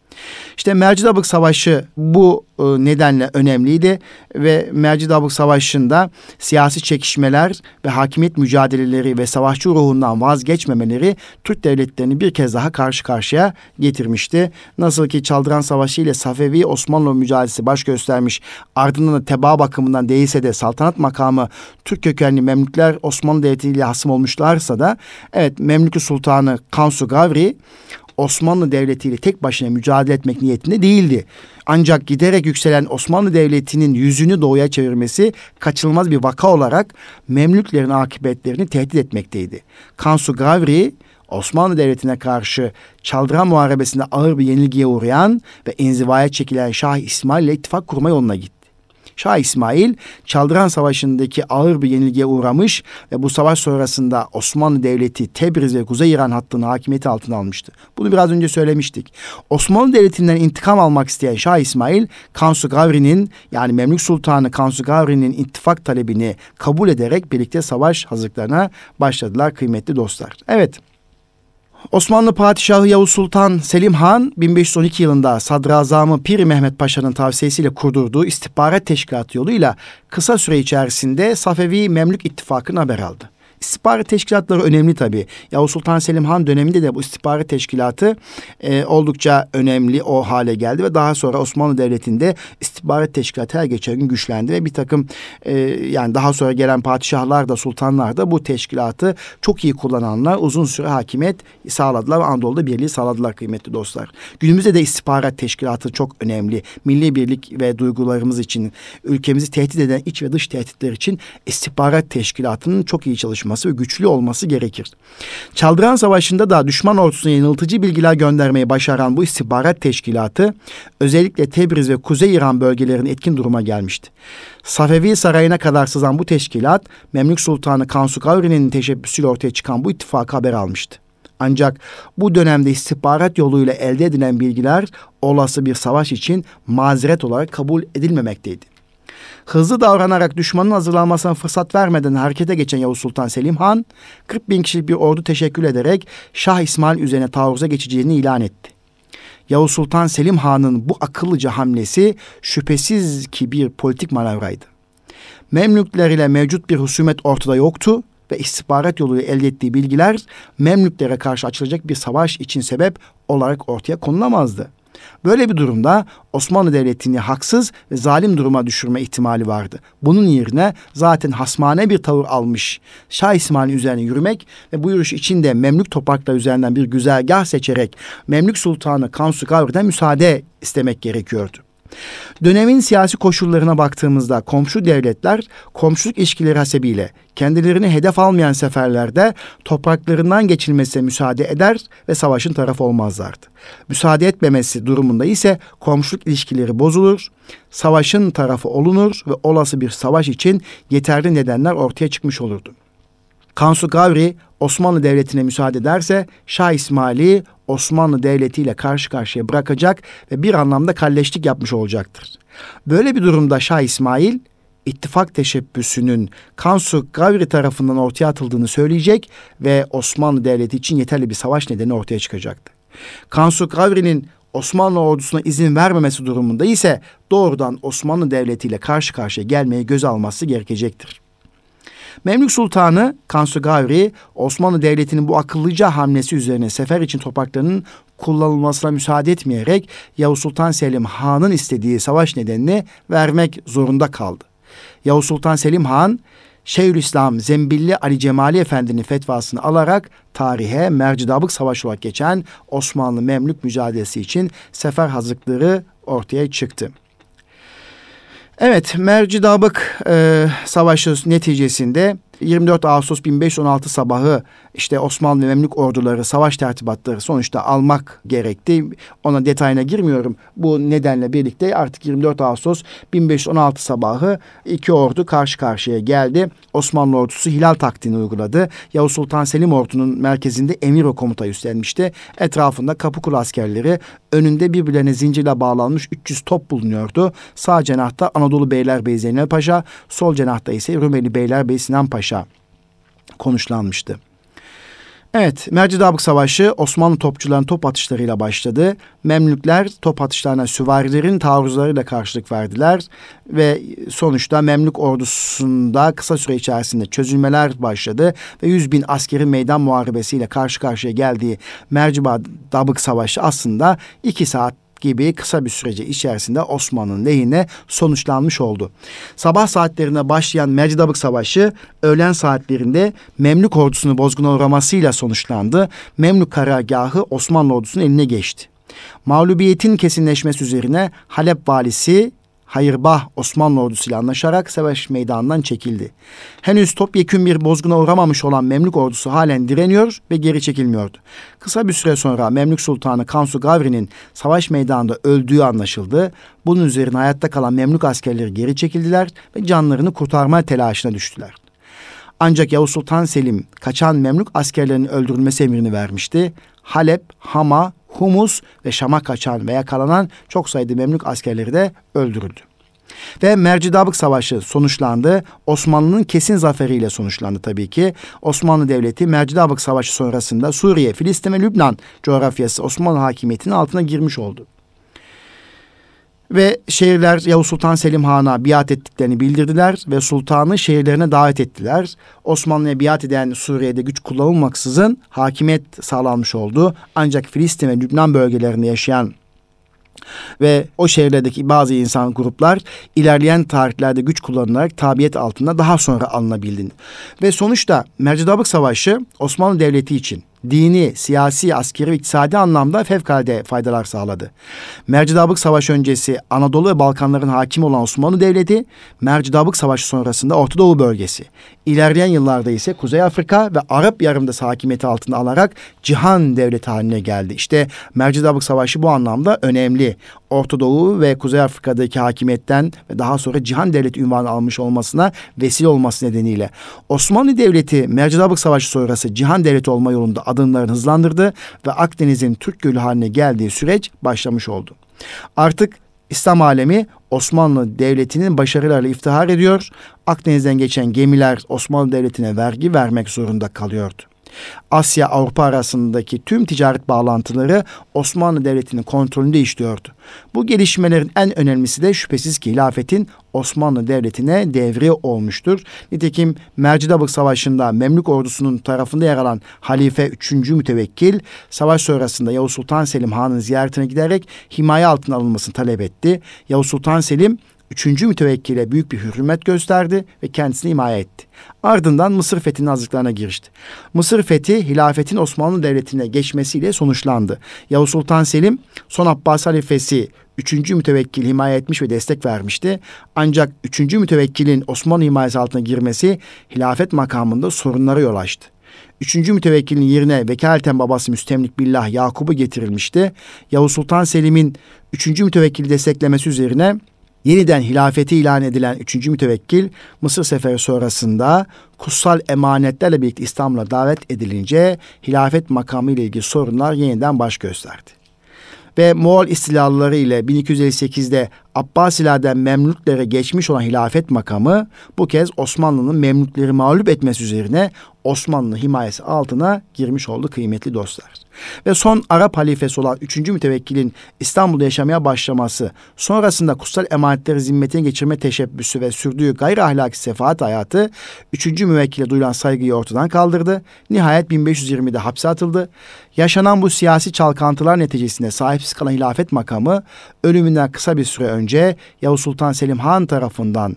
İşte Mercidabık Savaşı bu e, nedenle önemliydi ve Mercidabık Savaşı'nda siyasi çekişmeler ve hakimiyet mücadeleleri ve savaşçı ruhundan vazgeçmemeleri Türk devletlerini bir kez daha karşı karşıya getirmişti. Nasıl ki Çaldıran Savaşı ile Safevi Osmanlı mücadelesi baş göstermiş ardından da teba bakımından değilse de saltanat makamı Türk kökenli Memlükler Osmanlı Devleti ile hasım olmuşlarsa da evet Memlükü Sultanı Kansu Gavri Osmanlı Devleti ile tek başına mücadele etmek niyetinde değildi. Ancak giderek yükselen Osmanlı Devleti'nin yüzünü doğuya çevirmesi kaçınılmaz bir vaka olarak Memlüklerin akıbetlerini tehdit etmekteydi. Kansu Gavri Osmanlı Devleti'ne karşı Çaldıran Muharebesi'nde ağır bir yenilgiye uğrayan ve inzivaya çekilen Şah İsmail ile ittifak kurma yoluna gitti. Şah İsmail Çaldıran Savaşı'ndaki ağır bir yenilgiye uğramış ve bu savaş sonrasında Osmanlı Devleti Tebriz ve Kuzey İran hattını hakimiyeti altına almıştı. Bunu biraz önce söylemiştik. Osmanlı Devleti'nden intikam almak isteyen Şah İsmail Kansu Gavri'nin yani Memlük Sultanı Kansu Gavri'nin ittifak talebini kabul ederek birlikte savaş hazırlıklarına başladılar kıymetli dostlar. Evet. Osmanlı Padişahı Yavuz Sultan Selim Han 1512 yılında Sadrazamı Pir Mehmet Paşa'nın tavsiyesiyle kurdurduğu istihbarat teşkilatı yoluyla kısa süre içerisinde Safevi Memlük İttifakı'nı haber aldı. İstihbarat teşkilatları önemli tabii. Yavuz Sultan Selim Han döneminde de bu istihbarat teşkilatı e, oldukça önemli o hale geldi ve daha sonra Osmanlı Devleti'nde istihbarat teşkilatı her geçen gün güçlendi ve bir takım e, yani daha sonra gelen padişahlar da sultanlar da bu teşkilatı çok iyi kullananlar uzun süre hakimiyet sağladılar ve Anadolu'da birliği sağladılar kıymetli dostlar. Günümüzde de istihbarat teşkilatı çok önemli. Milli birlik ve duygularımız için ülkemizi tehdit eden iç ve dış tehditler için istihbarat teşkilatının çok iyi çalışması olması ve güçlü olması gerekir. Çaldıran Savaşı'nda da düşman ordusuna yanıltıcı bilgiler göndermeyi başaran bu istihbarat teşkilatı özellikle Tebriz ve Kuzey İran bölgelerinin etkin duruma gelmişti. Safevi Sarayı'na kadar sızan bu teşkilat Memlük Sultanı Kansu Kavri'nin teşebbüsüyle ortaya çıkan bu ittifakı haber almıştı. Ancak bu dönemde istihbarat yoluyla elde edilen bilgiler olası bir savaş için mazeret olarak kabul edilmemekteydi hızlı davranarak düşmanın hazırlanmasına fırsat vermeden harekete geçen Yavuz Sultan Selim Han, 40 bin kişilik bir ordu teşekkül ederek Şah İsmail üzerine taarruza geçeceğini ilan etti. Yavuz Sultan Selim Han'ın bu akıllıca hamlesi şüphesiz ki bir politik manevraydı. Memlükler ile mevcut bir husumet ortada yoktu ve istihbarat yoluyla elde ettiği bilgiler Memlüklere karşı açılacak bir savaş için sebep olarak ortaya konulamazdı. Böyle bir durumda Osmanlı Devleti'ni haksız ve zalim duruma düşürme ihtimali vardı. Bunun yerine zaten hasmane bir tavır almış Şah İsmail'in üzerine yürümek ve bu yürüyüş içinde Memlük toprakları üzerinden bir güzergah seçerek Memlük Sultanı Kansu Gavri'den müsaade istemek gerekiyordu. Dönemin siyasi koşullarına baktığımızda komşu devletler komşuluk ilişkileri hasebiyle kendilerini hedef almayan seferlerde topraklarından geçilmesine müsaade eder ve savaşın tarafı olmazlardı. Müsaade etmemesi durumunda ise komşuluk ilişkileri bozulur, savaşın tarafı olunur ve olası bir savaş için yeterli nedenler ortaya çıkmış olurdu. Kansu Gavri Osmanlı Devleti'ne müsaade ederse Şah İsmail'i Osmanlı Devleti ile karşı karşıya bırakacak ve bir anlamda kalleşlik yapmış olacaktır. Böyle bir durumda Şah İsmail ittifak teşebbüsünün Kansu Gavri tarafından ortaya atıldığını söyleyecek ve Osmanlı Devleti için yeterli bir savaş nedeni ortaya çıkacaktı. Kansu Gavri'nin Osmanlı ordusuna izin vermemesi durumunda ise doğrudan Osmanlı Devleti ile karşı karşıya gelmeyi göz alması gerekecektir. Memlük Sultanı Kansu Gavri Osmanlı Devleti'nin bu akıllıca hamlesi üzerine sefer için topraklarının kullanılmasına müsaade etmeyerek Yavuz Sultan Selim Han'ın istediği savaş nedenini vermek zorunda kaldı. Yavuz Sultan Selim Han Şeyhülislam Zembilli Ali Cemali Efendi'nin fetvasını alarak tarihe Mercidabık Savaşı olarak geçen Osmanlı Memlük mücadelesi için sefer hazırlıkları ortaya çıktı. Evet, Mercidabık e, Savaşı neticesinde 24 Ağustos 1516 sabahı işte Osmanlı ve Memlük orduları savaş tertibatları sonuçta almak gerekti. Ona detayına girmiyorum. Bu nedenle birlikte artık 24 Ağustos 1516 sabahı iki ordu karşı karşıya geldi. Osmanlı ordusu hilal taktiğini uyguladı. Yavuz Sultan Selim ordunun merkezinde emir o komuta üstlenmişti. Etrafında Kapıkul askerleri önünde birbirlerine zincirle bağlanmış 300 top bulunuyordu. Sağ cenahta Anadolu Beylerbeyi Zeynel Paşa, sol cenahta ise Rumeli Beylerbeyi Sinan Paşa konuşlanmıştı. Evet, Mercidabık Savaşı Osmanlı topçuların top atışlarıyla başladı. Memlükler top atışlarına süvarilerin taarruzlarıyla karşılık verdiler ve sonuçta Memlük ordusunda kısa süre içerisinde çözülmeler başladı ve 100 bin askerin meydan muharebesiyle karşı karşıya geldiği Mercidabık Savaşı aslında iki saat gibi kısa bir sürece içerisinde Osmanlı'nın lehine sonuçlanmış oldu. Sabah saatlerinde başlayan Mercidabık Savaşı öğlen saatlerinde Memlük ordusunu bozguna uğramasıyla sonuçlandı. Memlük karargahı Osmanlı ordusunun eline geçti. Mağlubiyetin kesinleşmesi üzerine Halep valisi Hayırbah Osmanlı ordusuyla anlaşarak savaş meydanından çekildi. Henüz topyekün bir bozguna uğramamış olan Memlük ordusu halen direniyor ve geri çekilmiyordu. Kısa bir süre sonra Memlük Sultanı Kansu Gavri'nin savaş meydanında öldüğü anlaşıldı. Bunun üzerine hayatta kalan Memlük askerleri geri çekildiler ve canlarını kurtarma telaşına düştüler. Ancak Yavuz Sultan Selim kaçan Memlük askerlerinin öldürülmesi emrini vermişti. Halep, Hama, Humus ve Şam'a kaçan ve yakalanan çok sayıda Memlük askerleri de öldürüldü. Ve Mercidabık Savaşı sonuçlandı. Osmanlı'nın kesin zaferiyle sonuçlandı tabii ki. Osmanlı Devleti Mercidabık Savaşı sonrasında Suriye, Filistin ve Lübnan coğrafyası Osmanlı hakimiyetinin altına girmiş oldu. Ve şehirler Yavuz Sultan Selim Han'a biat ettiklerini bildirdiler ve sultanı şehirlerine davet ettiler. Osmanlı'ya biat eden Suriye'de güç kullanılmaksızın hakimiyet sağlanmış oldu. Ancak Filistin ve Lübnan bölgelerinde yaşayan ve o şehirlerdeki bazı insan gruplar ilerleyen tarihlerde güç kullanılarak tabiyet altında daha sonra alınabildi. Ve sonuçta Mercidabık Savaşı Osmanlı Devleti için dini, siyasi, askeri ve iktisadi anlamda fevkalade faydalar sağladı. Mercidabık Savaşı öncesi Anadolu ve Balkanların hakim olan Osmanlı Devleti, Mercidabık Savaşı sonrasında Orta Doğu bölgesi, ilerleyen yıllarda ise Kuzey Afrika ve Arap Yarımdası hakimiyeti altında alarak cihan devleti haline geldi. İşte Mercidabık Savaşı bu anlamda önemli. Orta Doğu ve Kuzey Afrika'daki hakimiyetten ve daha sonra cihan devleti ünvanı almış olmasına vesile olması nedeniyle Osmanlı Devleti Mercidabık Savaşı sonrası cihan devleti olma yolunda adımlarını hızlandırdı ve Akdeniz'in Türk Gölü haline geldiği süreç başlamış oldu. Artık İslam alemi Osmanlı Devleti'nin başarılarıyla iftihar ediyor. Akdeniz'den geçen gemiler Osmanlı Devleti'ne vergi vermek zorunda kalıyordu. Asya Avrupa arasındaki tüm ticaret bağlantıları Osmanlı Devleti'nin kontrolünde işliyordu. Bu gelişmelerin en önemlisi de şüphesiz ki hilafetin Osmanlı Devleti'ne devri olmuştur. Nitekim Mercidabık Savaşı'nda Memlük ordusunun tarafında yer alan Halife 3. Mütevekkil savaş sonrasında Yavuz Sultan Selim Han'ın ziyaretine giderek himaye altına alınmasını talep etti. Yavuz Sultan Selim üçüncü mütevekkile büyük bir hürmet gösterdi ve kendisini himaye etti. Ardından Mısır fethinin hazırlıklarına girişti. Mısır fethi hilafetin Osmanlı Devleti'ne geçmesiyle sonuçlandı. Yavuz Sultan Selim son Abbas halifesi üçüncü mütevekkil himaye etmiş ve destek vermişti. Ancak üçüncü mütevekkilin Osmanlı himayesi altına girmesi hilafet makamında sorunlara yol açtı. Üçüncü mütevekkilin yerine vekaleten babası Müstemlik Billah Yakub'u getirilmişti. Yavuz Sultan Selim'in üçüncü mütevekkili desteklemesi üzerine yeniden hilafeti ilan edilen üçüncü mütevekkil Mısır seferi sonrasında kutsal emanetlerle birlikte İstanbul'a davet edilince hilafet makamı ile ilgili sorunlar yeniden baş gösterdi. Ve Moğol istilaları ile 1258'de Abbasilerden Memlüklere geçmiş olan hilafet makamı bu kez Osmanlı'nın Memlükleri mağlup etmesi üzerine Osmanlı himayesi altına girmiş oldu kıymetli dostlar. Ve son Arap halifesi olan 3. mütevekkilin İstanbul'da yaşamaya başlaması, sonrasında kutsal emanetleri zimmetine geçirme teşebbüsü ve sürdüğü gayri ahlaki sefaat hayatı 3. müvekkile duyulan saygıyı ortadan kaldırdı. Nihayet 1520'de hapse atıldı. Yaşanan bu siyasi çalkantılar neticesinde sahipsiz kalan hilafet makamı ölümünden kısa bir süre önce Yavuz Sultan Selim Han tarafından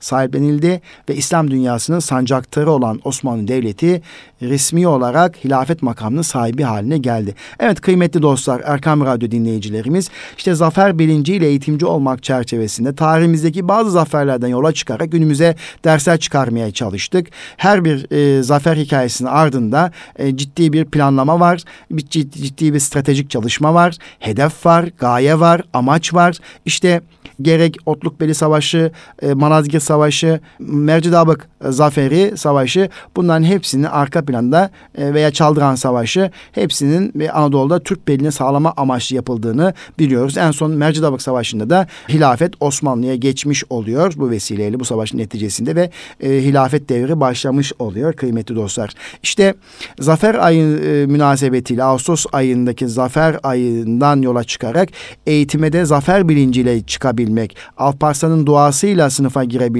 sahiplenildi ve İslam dünyasının sancaktarı olan Osmanlı Devleti resmi olarak hilafet makamının sahibi haline geldi. Evet kıymetli dostlar Erkam Radyo dinleyicilerimiz işte zafer bilinciyle eğitimci olmak çerçevesinde tarihimizdeki bazı zaferlerden yola çıkarak günümüze dersler çıkarmaya çalıştık. Her bir e, zafer hikayesinin ardında e, ciddi bir planlama var, bir ciddi, ciddi bir stratejik çalışma var, hedef var, gaye var, amaç var. İşte gerek Otlukbeli Savaşı, e, Malazgirt Savaşı, Mercidabık e, Zaferi Savaşı bunların hepsinin arka planda e, veya Çaldıran Savaşı hepsinin Anadolu'da Türk belini sağlama amaçlı yapıldığını biliyoruz. En son Mercidabık Savaşı'nda da hilafet Osmanlı'ya geçmiş oluyor bu vesileyle bu savaşın neticesinde ve e, hilafet devri başlamış oluyor kıymetli dostlar. İşte zafer ayı münasebetiyle Ağustos ayındaki zafer ayından yola çıkarak eğitime de zafer bilinciyle çıkabilmek, Alparslan'ın duasıyla sınıfa girebilmek,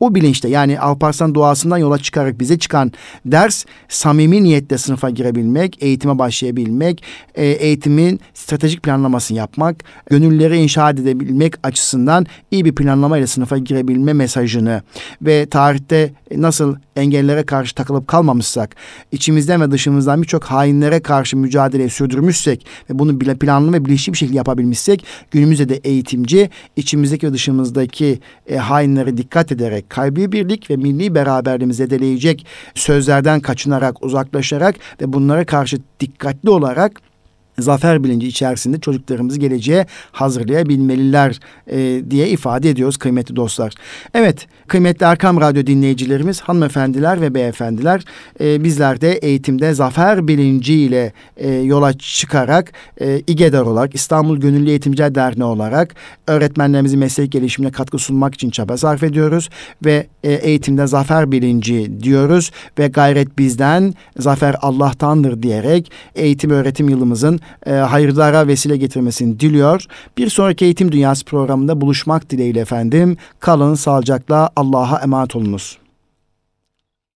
o bilinçte yani Alparslan duasından yola çıkarak bize çıkan ders samimi niyetle sınıfa girebilmek, eğitime başlayabilmek, e, eğitimin stratejik planlamasını yapmak, gönülleri inşa edebilmek açısından iyi bir planlamayla sınıfa girebilme mesajını ve tarihte nasıl engellere karşı takılıp kalmamışsak, içimizden ve dışımızdan birçok hainlere karşı mücadele sürdürmüşsek ve bunu bile planlı ve bilinçli bir şekilde yapabilmişsek günümüzde de eğitimci içimizdeki ve dışımızdaki e, hainlere dikkat ederek kalbi birlik ve milli beraberliğimizi zedeleyecek sözlerden kaçınarak, uzaklaşarak ve bunlara karşı dikkatli olarak zafer bilinci içerisinde çocuklarımızı geleceğe hazırlayabilmeliler e, diye ifade ediyoruz kıymetli dostlar. Evet kıymetli Erkam Radyo dinleyicilerimiz hanımefendiler ve beyefendiler e, bizler de eğitimde zafer bilinciyle e, yola çıkarak e, İGEDER olarak İstanbul Gönüllü Eğitimciler Derneği olarak öğretmenlerimizin meslek gelişimine katkı sunmak için çaba sarf ediyoruz ve e, eğitimde zafer bilinci diyoruz ve gayret bizden zafer Allah'tandır diyerek eğitim öğretim yılımızın e, hayırlara vesile getirmesini diliyor. Bir sonraki Eğitim Dünyası programında buluşmak dileğiyle efendim. Kalın sağlıcakla Allah'a emanet olunuz.